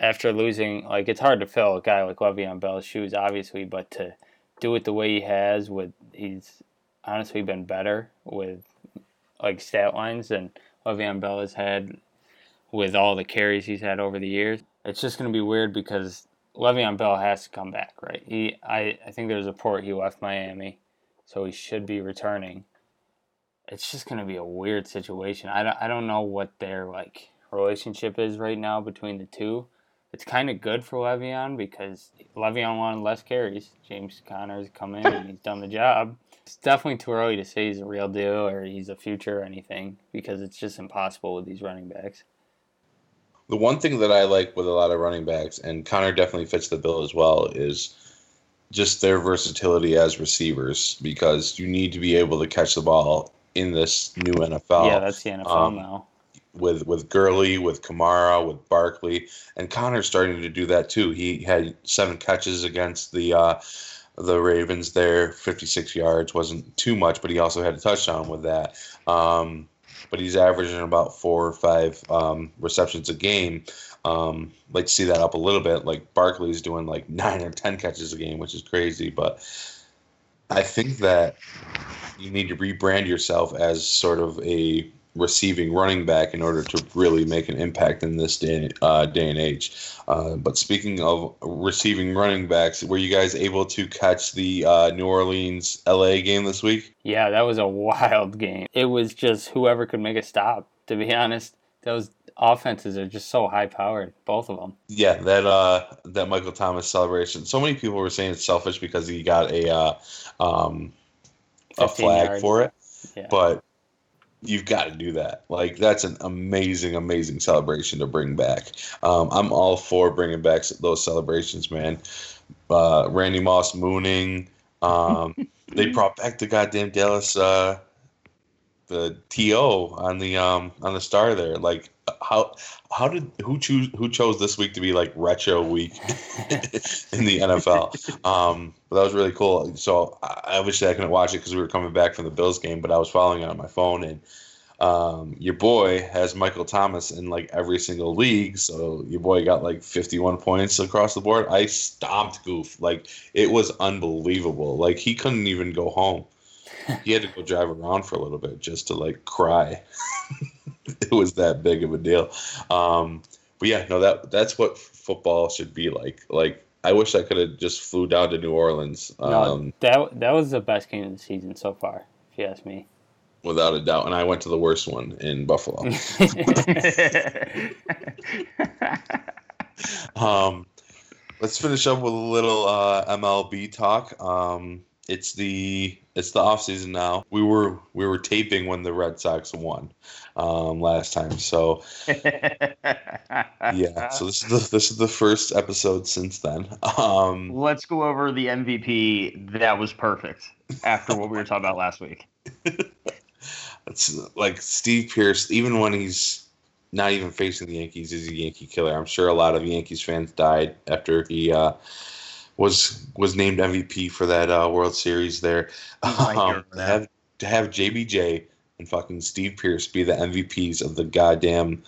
After losing, like it's hard to fill a guy like Le'Veon Bell's shoes, obviously, but to do it the way he has, with he's honestly been better with like stat lines than Le'Veon Bell has had with all the carries he's had over the years. It's just going to be weird because Le'Veon Bell has to come back, right? He, I, I think there's a report he left Miami, so he should be returning. It's just going to be a weird situation. I don't, I don't know what their like relationship is right now between the two. It's kind of good for Le'Veon because Le'Veon wanted less carries. James Conner's come in and he's done the job. It's definitely too early to say he's a real deal or he's a future or anything because it's just impossible with these running backs. The one thing that I like with a lot of running backs, and Conner definitely fits the bill as well, is just their versatility as receivers because you need to be able to catch the ball in this new NFL. yeah, that's the NFL um, now. with with Gurley, with Kamara, with Barkley, and Conner's starting to do that too. He had seven catches against the uh, the Ravens there, 56 yards wasn't too much, but he also had a touchdown with that. Um, but he's averaging about four or five um, receptions a game. Um, like to see that up a little bit. Like Barkley's doing like nine or ten catches a game, which is crazy. But I think that you need to rebrand yourself as sort of a receiving running back in order to really make an impact in this day, uh, day and age. Uh, but speaking of receiving running backs, were you guys able to catch the uh, New Orleans LA game this week? Yeah, that was a wild game. It was just whoever could make a stop. To be honest, those offenses are just so high powered, both of them. Yeah, that uh, that Michael Thomas celebration. So many people were saying it's selfish because he got a uh, um, a flag yard. for it. Yeah. but you've got to do that. Like that's an amazing, amazing celebration to bring back. Um, I'm all for bringing back those celebrations, man. Uh, Randy Moss mooning. Um, <laughs> they brought back the goddamn Dallas, uh, the to on the um on the star there. Like how how did who choose who chose this week to be like retro week <laughs> in the NFL? Um, but that was really cool. So I, I wish I couldn't watch it because we were coming back from the Bills game, but I was following it on my phone and. Um, your boy has Michael Thomas in like every single league, so your boy got like 51 points across the board. I stomped Goof, like it was unbelievable. Like he couldn't even go home. He had to go drive around for a little bit just to like cry. <laughs> <laughs> it was that big of a deal. Um, but yeah, no, that that's what football should be like. Like I wish I could have just flew down to New Orleans. Um, no, that that was the best game of the season so far, if you ask me. Without a doubt, and I went to the worst one in Buffalo. <laughs> <laughs> um, let's finish up with a little uh, MLB talk. Um, it's the it's the off season now. We were we were taping when the Red Sox won um, last time, so <laughs> yeah. So this is the this is the first episode since then. Um, Let's go over the MVP. That was perfect after what we were talking about last week. <laughs> it's like Steve Pearce, even when he's not even facing the Yankees, is a Yankee killer. I'm sure a lot of Yankees fans died after he. Uh, was was named MVP for that uh, World Series there. Um, to have to have JBJ and fucking Steve Pearce be the MVPs of the goddamn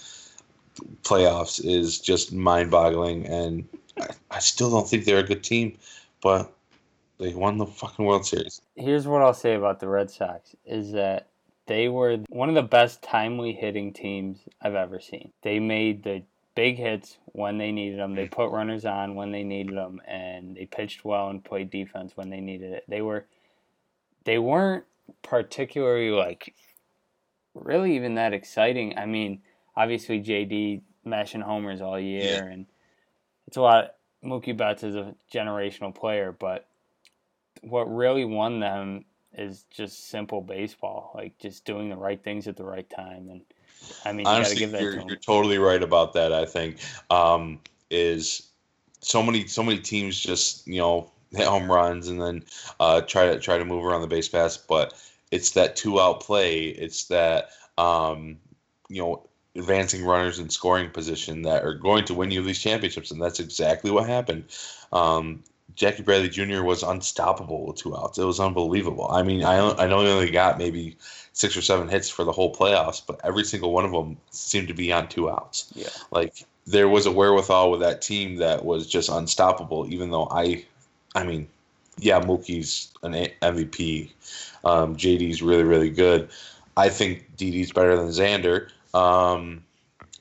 playoffs is just mind boggling, and I, I still don't think they're a good team, but they won the fucking World Series. Here's what I'll say about the Red Sox is that they were one of the best timely hitting teams I've ever seen. They made the big hits when they needed them. They put runners on when they needed them, and they pitched well and played defense when they needed it. They were, they weren't particularly like, really even that exciting. I mean, obviously JD mashing homers all year, yeah. and it's a lot. Mookie Betts is a generational player, but what really won them is just simple baseball, like just doing the right things at the right time and I mean, you honestly, you are you're totally right about that. I think um, is so many so many teams just you know hit home runs and then uh, try to try to move around the base pass, but it's that two out play. It's that um, you know advancing runners in scoring position that are going to win you these championships, and that's exactly what happened. Um, Jackie Bradley Jr. was unstoppable with two outs. It was unbelievable. I mean, I I know he only got maybe six or seven hits for the whole playoffs, but every single one of them seemed to be on two outs. Yeah. Like there was a wherewithal with that team that was just unstoppable. Even though I, I mean, yeah, Mookie's an MVP. Um, JD's really really good. I think Didi's better than Xander. Um,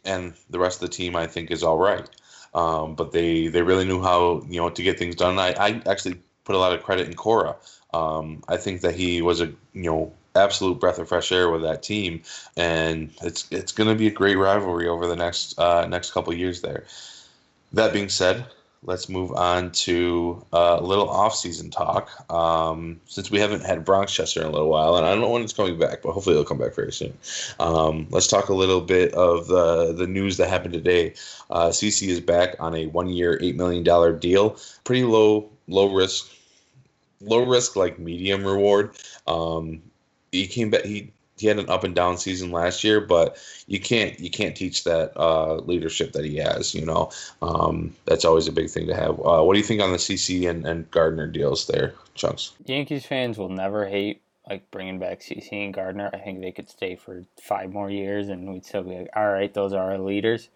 and the rest of the team I think is all right. Um, but they they really knew how you know to get things done. I, I actually put a lot of credit in Cora. Um, I think that he was a you know absolute breath of fresh air with that team, and it's it's going to be a great rivalry over the next uh, next couple years there. That being said, let's move on to uh, a little off-season talk. Um, since we haven't had Bronx Chester in a little while, and I don't know when it's coming back, but hopefully it'll come back very soon. Um, let's talk a little bit of the the news that happened today. Uh, CC is back on a one-year, eight million dollar deal. Pretty low low risk, low risk like medium reward. Um, he came back. He he had an up and down season last year, but you can't you can't teach that uh, leadership that he has. You know, um, that's always a big thing to have. Uh, what do you think on the CC and, and Gardner deals there, Chunks? Yankees fans will never hate like bringing back CC and Gardner. I think they could stay for five more years, and we'd still be like, all right, those are our leaders.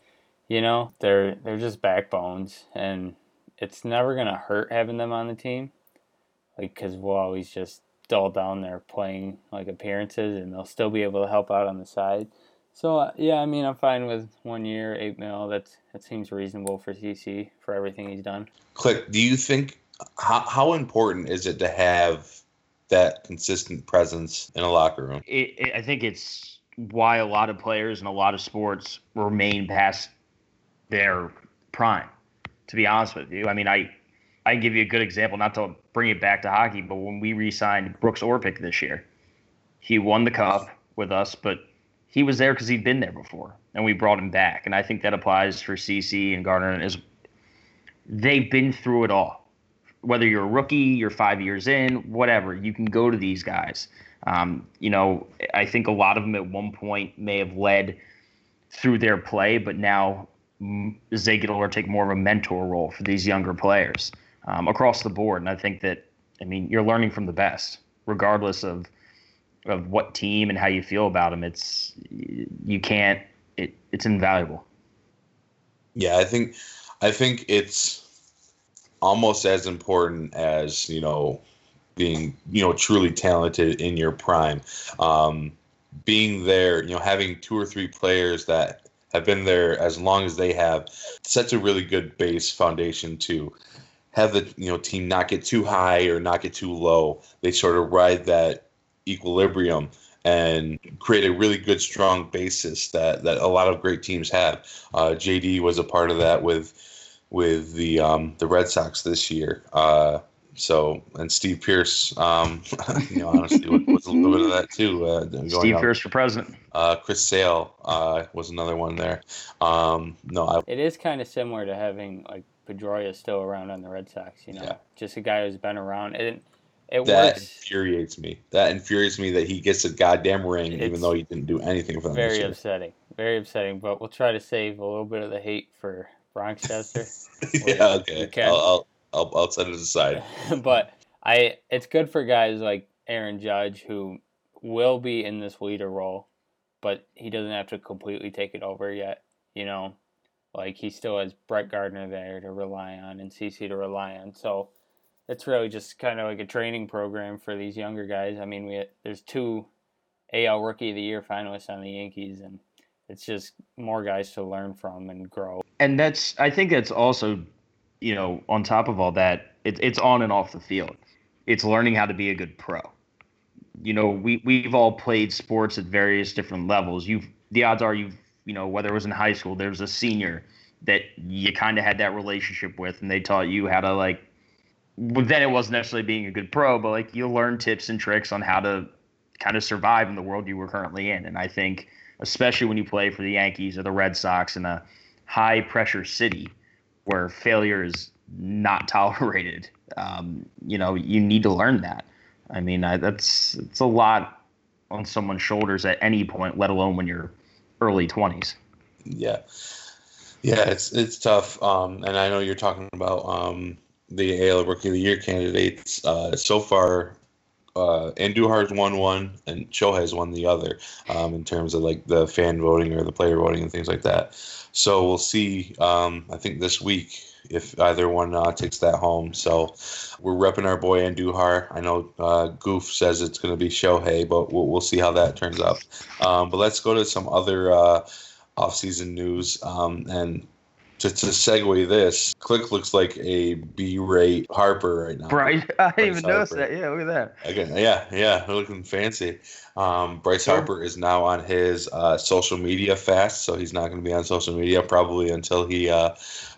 You know, they're they're just backbones, and it's never gonna hurt having them on the team, like because we'll always just dull down there playing like appearances, and they'll still be able to help out on the side. So uh, yeah, I mean, I'm fine with one year, eight mil. That's that seems reasonable for CC for everything he's done. Click. Do you think how how important is it to have that consistent presence in a locker room? It, it, I think it's why a lot of players in a lot of sports remain past their prime. To be honest with you, I mean, I I give you a good example, not to bring it back to hockey, but when we re-signed Brooks Orpik this year, he won the cup with us, but he was there because he'd been there before, and we brought him back. And I think that applies for CC and Gardner. Is they've been through it all. Whether you're a rookie, you're five years in, whatever, you can go to these guys. Um, you know, I think a lot of them at one point may have led through their play, but now they get to take more of a mentor role for these younger players um, across the board. And I think that, I mean, you're learning from the best, regardless of of what team and how you feel about them. It's you can't. It, it's invaluable. Yeah, I think I think it's almost as important as you know being you know truly talented in your prime. Um, being there, you know, having two or three players that have been there as long as they have, sets a really good base foundation to have the you know team not get too high or not get too low. They sort of ride that equilibrium and create a really good strong basis that that a lot of great teams have. Uh, JD was a part of that with with the um, the Red Sox this year. Uh, so and Steve Pearce, um, <laughs> you know, honestly, was a little bit of that too. Uh, Steve Pearce for president. Uh, Chris Sale uh, was another one there. Um, no, I, it is kind of similar to having like Pedroia still around on the Red Sox. You know, yeah. just a guy who's been around. And it that works. infuriates me. That infuriates me that he gets a goddamn ring it's even though he didn't do anything for them. Very upsetting. Very upsetting. But we'll try to save a little bit of the hate for Bronxchester. <laughs> yeah, okay. I'll, I'll, I'll, I'll set it aside. <laughs> but I, it's good for guys like Aaron Judge who will be in this leader role, but he doesn't have to completely take it over yet. You know, like he still has Brett Gardner there to rely on and CC to rely on. So it's really just kind of like a training program for these younger guys. I mean, we there's two AL Rookie of the Year finalists on the Yankees, and it's just more guys to learn from and grow. And that's I think that's also, you know, on top of all that, it's it's on and off the field. It's learning how to be a good pro. You know, we we've all played sports at various different levels. You've the odds are you've you know whether it was in high school, there's a senior that you kind of had that relationship with, and they taught you how to like. Then it wasn't necessarily being a good pro, but like you learn tips and tricks on how to kind of survive in the world you were currently in. And I think, especially when you play for the Yankees or the Red Sox in a high pressure city where failure is not <laughs> tolerated, um, you know, you need to learn that. I mean, I, that's it's a lot on someone's shoulders at any point, let alone when you're early 20s. Yeah. Yeah, it's it's tough. Um, and I know you're talking about um, the AL Rookie of the Year candidates. Uh, so far, uh, Andujar's won one and Shohei's won the other um, in terms of like the fan voting or the player voting and things like that. So we'll see. Um, I think this week if either one uh, takes that home. So we're repping our boy Andujar. I know uh, Goof says it's going to be Shohei, but we'll, we'll see how that turns up. Um, but let's go to some other uh, offseason news. Um, and to, to segue this, Click looks like a B-rate Harper right now. Right, <laughs> I didn't even notice that. Yeah, look at that. Again, yeah, yeah, looking fancy. Um, Bryce Harper is now on his uh, social media fast, so he's not going to be on social media probably until he uh,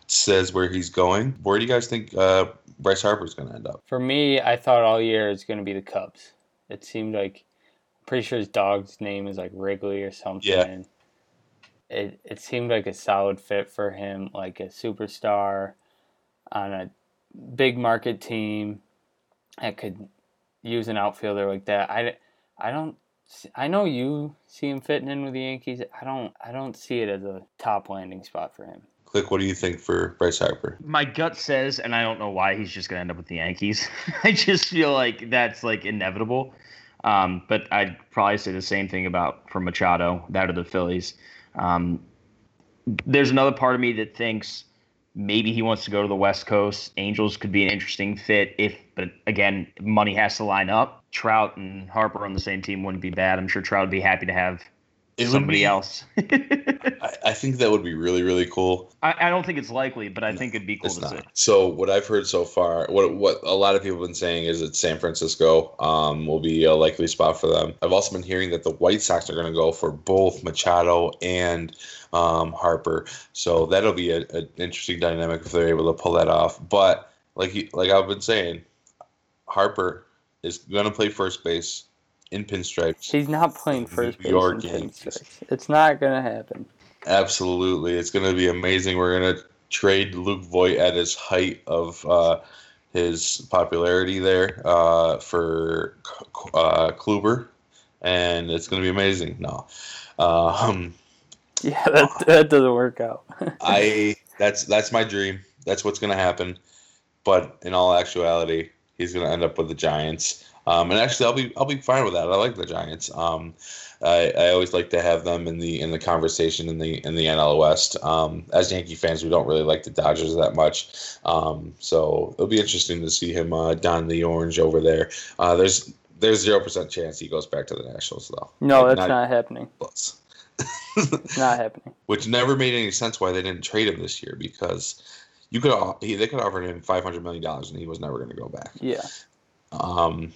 says where he's going. Where do you guys think uh, Bryce Harper is going to end up? For me, I thought all year it's going to be the Cubs. It seemed like, I'm pretty sure his dog's name is like Wrigley or something. Yeah it, it seemed like a solid fit for him, like a superstar on a big market team that could use an outfielder like that. I, I don't I know you see him fitting in with the Yankees. I don't I don't see it as a top landing spot for him. Click, what do you think for Bryce Harper? My gut says, and I don't know why he's just gonna end up with the Yankees. <laughs> I just feel like that's like inevitable. Um, but I'd probably say the same thing about for Machado, that of the Phillies. Um, there's another part of me that thinks maybe he wants to go to the West Coast. Angels could be an interesting fit if, but again, money has to line up. Trout and Harper on the same team wouldn't be bad. I'm sure Trout would be happy to have it somebody be, else. <laughs> I, I, think that would be really, really cool. I, I don't think it's likely, but I no, think it'd be cool to not. see. So what I've heard so far, what what a lot of people have been saying is that San Francisco um, will be a likely spot for them. I've also been hearing that the White Sox are going to go for both Machado and um, Harper. So that'll be an interesting dynamic if they're able to pull that off. But like like I've been saying, Harper is going to play first base in pinstripes. She's not playing first base in pinstripes. It's not gonna happen. Absolutely, it's gonna be amazing. We're gonna trade Luke Voit at his height of uh, his popularity there uh, for uh, Kluber, and it's gonna be amazing. No, um, <laughs> yeah, that that doesn't work out. <laughs> I that's that's my dream. That's what's gonna happen. But in all actuality, he's gonna end up with the Giants. Um, and actually, I'll be I'll be fine with that. I like the Giants. Um, I, I always like to have them in the in the conversation in the in the NL West. Um, as Yankee fans, we don't really like the Dodgers that much, um, so it'll be interesting to see him uh, don the orange over there. Uh, there's there's zero percent chance he goes back to the Nationals though. No, like, that's not, not happening. Close. Not <laughs> happening. Which never made any sense why they didn't trade him this year because you could he, they could offer him five hundred million dollars and he was never going to go back. Yeah. Um,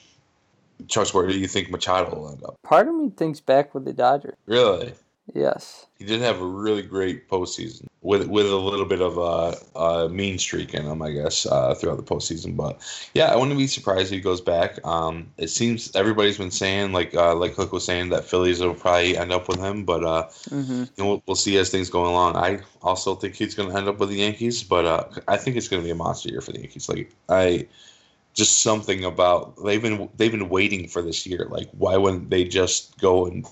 Chuck, where do you think Machado will end up? Part of me thinks back with the Dodgers. Really? Yes. He did have a really great postseason with with a little bit of a, a mean streak in him, I guess, uh, throughout the postseason. But yeah, I wouldn't be surprised if he goes back. Um, it seems everybody's been saying, like uh, like Cook was saying, that Phillies will probably end up with him. But uh, hmm you know, we'll, we'll see as things go along. I also think he's going to end up with the Yankees, but uh, I think it's going to be a monster year for the Yankees. Like I, just something about they've been they've been waiting for this year. Like why wouldn't they just go and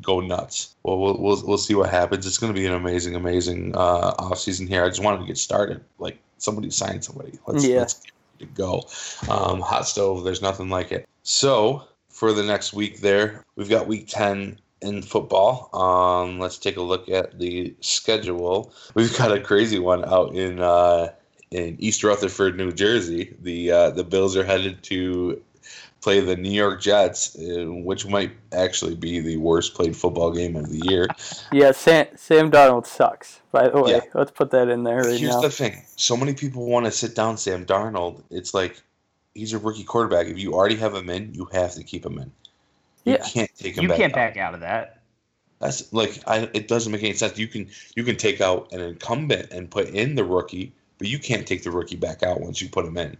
go nuts? Well, we'll we'll, we'll see what happens. It's going to be an amazing, amazing uh, off season here. I just wanted to get started. Like somebody sign somebody. Let's, Yeah. let's get to go. Um, hot stove. There's nothing like it. So for the next week, there we've got week ten in football. Um, let's take a look at the schedule. We've got a crazy one out in uh, in East Rutherford, New Jersey. The uh, the Bills are headed to play the New York Jets, uh, which might actually be the worst played football game of the year. Yeah, Sam, Sam Darnold sucks, by the way. Yeah. Let's put that in there right Here's now. the thing: so many people want to sit down Sam Darnold. It's like he's a rookie quarterback. If you already have him in, you have to keep him in. You Yeah. can't take him You back. can't out. back out of that. That's like I, it doesn't make any sense. You can you can take out an incumbent and put in the rookie, but you can't take the rookie back out once you put him in.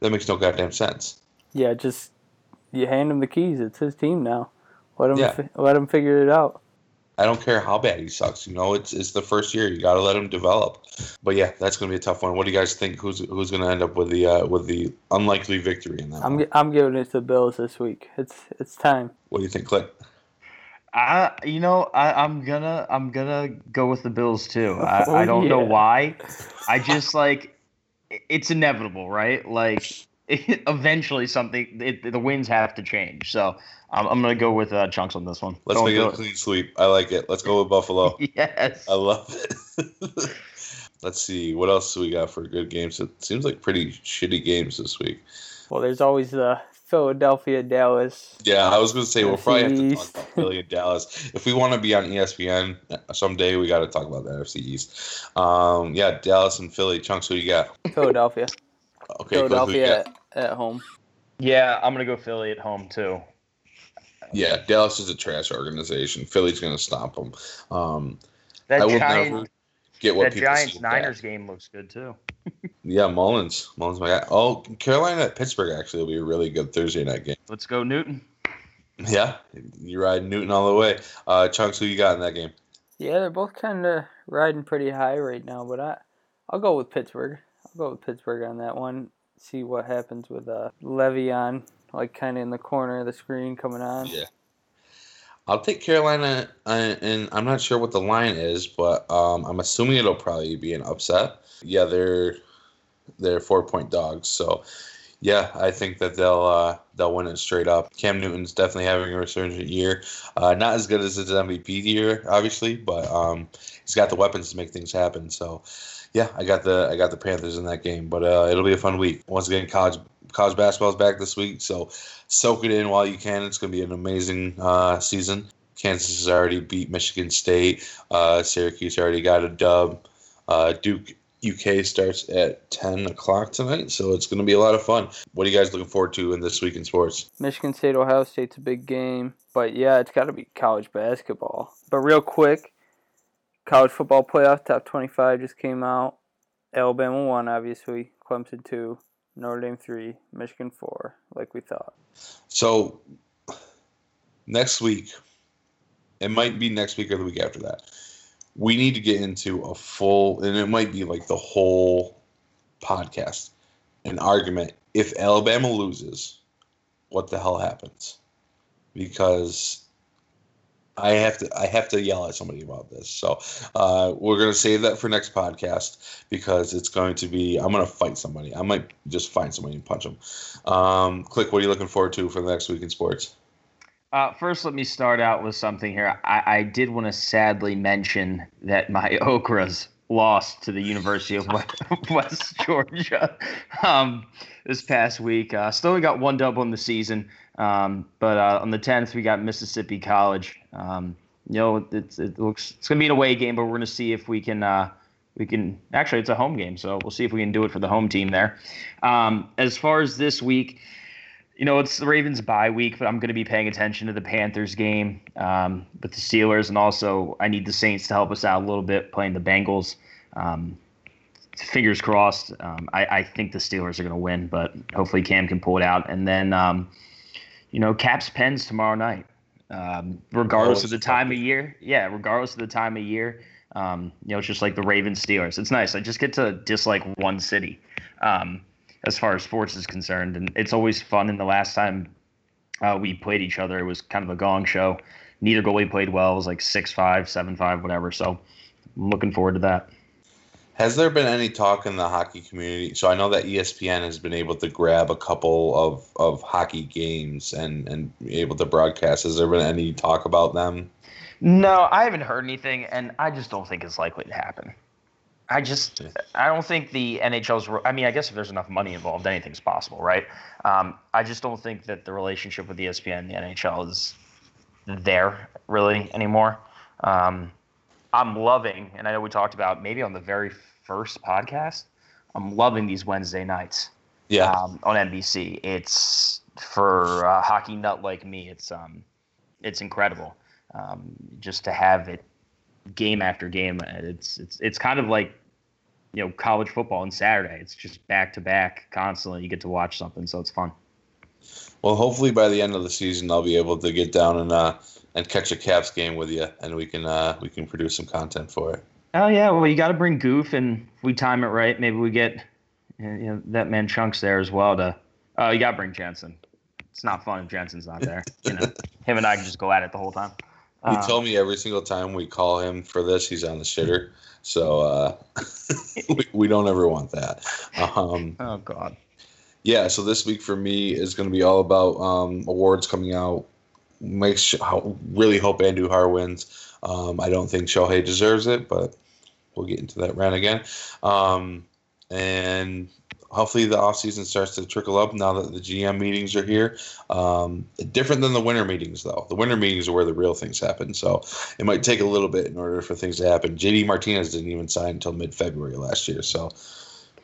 That makes no goddamn sense. Yeah, just you hand him the keys. It's his team now. Let him Yeah. fi- let him figure it out. I don't care how bad he sucks. You know, it's it's the first year. You got to let him develop. But yeah, that's going to be a tough one. What do you guys think? Who's who's going to end up with the uh, with the unlikely victory in that? I'm one? I'm giving it to the Bills this week. It's it's time. What do you think, Clint? I, you know, I, I'm gonna, I'm gonna go with the Bills too. <laughs> I, Oh, I don't know why. I <laughs> just like, it's inevitable, right? Like, <laughs> eventually something, it, the winds have to change. So I'm, I'm gonna go with uh, chunks on this one. Let's Going make it a clean sweep. I like it. Let's go with Buffalo. Yes. I love it. Let's see what else do we got for good games. It seems like pretty shitty games this week. Well, there's always the Philadelphia Dallas. Yeah, I was going to say we'll probably have to talk about Philly and Dallas if we want to be on ESPN someday. We got to talk about the NFC East. Um, yeah, Dallas and Philly. Chunks, who you got? Philadelphia. Okay, Cliff, who you Philadelphia got? at, at home. Yeah, I'm gonna go Philly at home too. Yeah, Dallas is a trash organization. Philly's going to stop them. Um, That I will Giant, never get what that people Giants with that. Niners game looks good too. <laughs> Yeah, Mullens. Mullens, my guy. Oh, Carolina at Pittsburgh actually will be a really good Thursday night game. Let's go Newton. Yeah, you ride Newton all the way. Uh, Chunks, who you got in that game? Yeah, they're both kind of riding pretty high right now, but I I'll go with Pittsburgh. I'll go with Pittsburgh on that one. See what happens with uh Le'Veon, like kind of in the corner of the screen coming on. Yeah. I'll take Carolina, uh, and I'm not sure what the line is, but um, I'm assuming it'll probably be an upset. Yeah, they're they're four point dogs, so yeah, I think that they'll uh, they'll win it straight up. Cam Newton's definitely having a resurgent year, uh, not as good as his MVP year, obviously, but um, he's got the weapons to make things happen. So yeah, I got the I got the Panthers in that game, but uh, it'll be a fun week. Once again, college college basketball's back this week, so soak it in while you can. It's going to be an amazing uh, season. Kansas has already beat Michigan State. Uh, Syracuse already got a dub. Uh, Duke UK starts at 10 o'clock tonight, so it's going to be a lot of fun. What are you guys looking forward to in this week in sports? Michigan State, Ohio State's a big game, but yeah, it's got to be college basketball. But real quick, college football playoff top 25 just came out. Alabama won, obviously. Clemson 2, Notre Dame 3, Michigan 4, like we thought. So next week, it might be next week or the week after that. We need to get into a full, and it might be like the whole podcast, an argument. If Alabama loses, what the hell happens? Because I have to, I have to yell at somebody about this. So uh, we're gonna save that for next podcast because it's going to be. I'm gonna fight somebody. I might just find somebody and punch them. Um, Click. What are you looking forward to for the next week in sports? Uh, first, let me start out with something here. I, I did want to sadly mention that my <laughs> Okras lost to the University of West, <laughs> Georgia <laughs> um, this past week. Uh, still, we got one dub on the season, um, but uh, on the 10th, we got Mississippi College. Um, you know, it's it looks it's gonna be an away game, but we're gonna see if we can uh, we can actually it's a home game, so we'll see if we can do it for the home team there. Um, as far as this week, you know, it's the Ravens bye week, but I'm to be paying attention to the Panthers game um, with the Steelers, and also I need the Saints to help us out a little bit playing the Bengals. Um, fingers crossed. Um, I, I, think the Steelers are to win, but hopefully Cam can pull it out. And then, um, you know, Caps Pens tomorrow night. Um, regardless of the time of year, yeah, regardless of the time of year, um, you know, it's just like the Ravens Steelers. It's nice. I just get to dislike one city um, as far as sports is concerned, and it's always fun. And the last time uh, we played each other, it was kind of a gong show. Neither goalie played well. It was like six five, seven five, whatever. So I'm looking forward to that. Has there been any talk in the hockey community? So I know that ESPN has been able to grab a couple of, of hockey games and, and able to broadcast. Has there been any talk about them? No, I haven't heard anything, and I just don't think it's likely to happen. I just, I don't think the NHL's. I mean, I guess if there's enough money involved, anything's possible, right? Um, I just don't think that the relationship with ESPN and the NHL is there really anymore. Um, I'm loving, and I know we talked about maybe on the very first podcast. I'm loving these Wednesday nights. Yeah. Um, on NBC, it's for a hockey nut like me. It's um, it's incredible. Um, just to have it game after game. It's it's it's kind of like you know college football on Saturday. It's just back to back constantly. You get to watch something, so it's fun. Well, hopefully by the end of the season, I'll be able to get down and uh, and catch a Caps game with you, and we can uh, we can produce some content for it. Oh yeah, well you got to bring Goof, and if we time it right, maybe we get you know that man Chunks there as well. To oh, you got to bring Jensen. It's not fun if Jensen's not there. You know, <laughs> him and I can just go at it the whole time. He um, told me every single time we call him for this, he's on the shitter. So uh, <laughs> we, we, don't ever want that. Um, <laughs> oh God. Yeah. So this week for me is going to be all about um, awards coming out. Make sure, really hope Andujar wins. Um, I don't think Shohei deserves it, but we'll get into that rant again. Um, and hopefully the offseason starts to trickle up now that the GM meetings are here. Um, different than the winter meetings, though. The winter meetings are where the real things happen. So it might take a little bit in order for things to happen. JD Martinez didn't even sign until mid February last year. So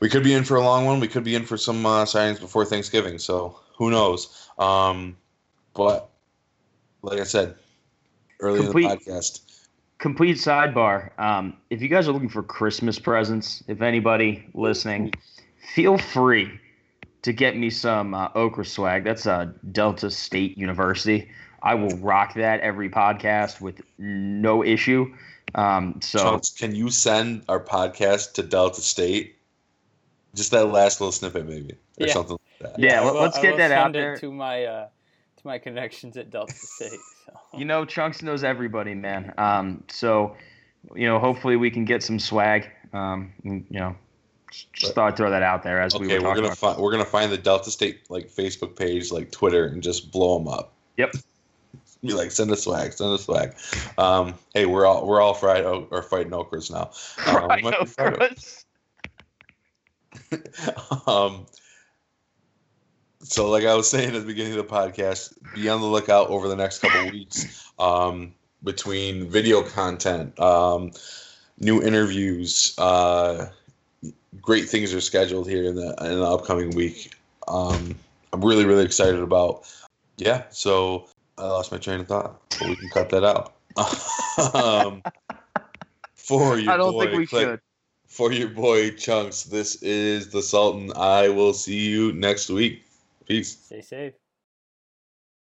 we could be in for a long one. We could be in for some uh, signings before Thanksgiving. So who knows? Um, but like I said earlier Complete. in the podcast, complete sidebar. Um, if you guys are looking for Christmas presents, if anybody listening, feel free to get me some uh, okra swag. That's uh, Delta State University. I will rock that every podcast with no issue. Um, so, can you send our podcast to Delta State? Just that last little snippet, maybe, or yeah. something like that. Yeah, will, let's get that out there. To my uh, to my connections at Delta <laughs> State. So. You know, Chunks knows everybody, man. Um, so, you know, hopefully we can get some swag. Um, you know, just thought I'd throw that out there as okay, we were talking. we're gonna find we're gonna find the Delta State like Facebook page, like Twitter, and just blow them up. Yep. <laughs> Be like, send a swag, send a swag. Um, hey, we're all we're all fried o- or fighting okras now. <laughs> Um, fried okras. um, so like I was saying at the beginning of the podcast, be on the lookout over the next couple weeks um, between video content, um, new interviews. Uh, great things are scheduled here in the in the upcoming week. Um, I'm really really excited about. Yeah, so I lost my train of thought, but we can cut that out. <laughs> um, for your I don't boy, think we click, should. For your boy Chunks, this is the Sultan. I will see you next week. Peace. Stay safe.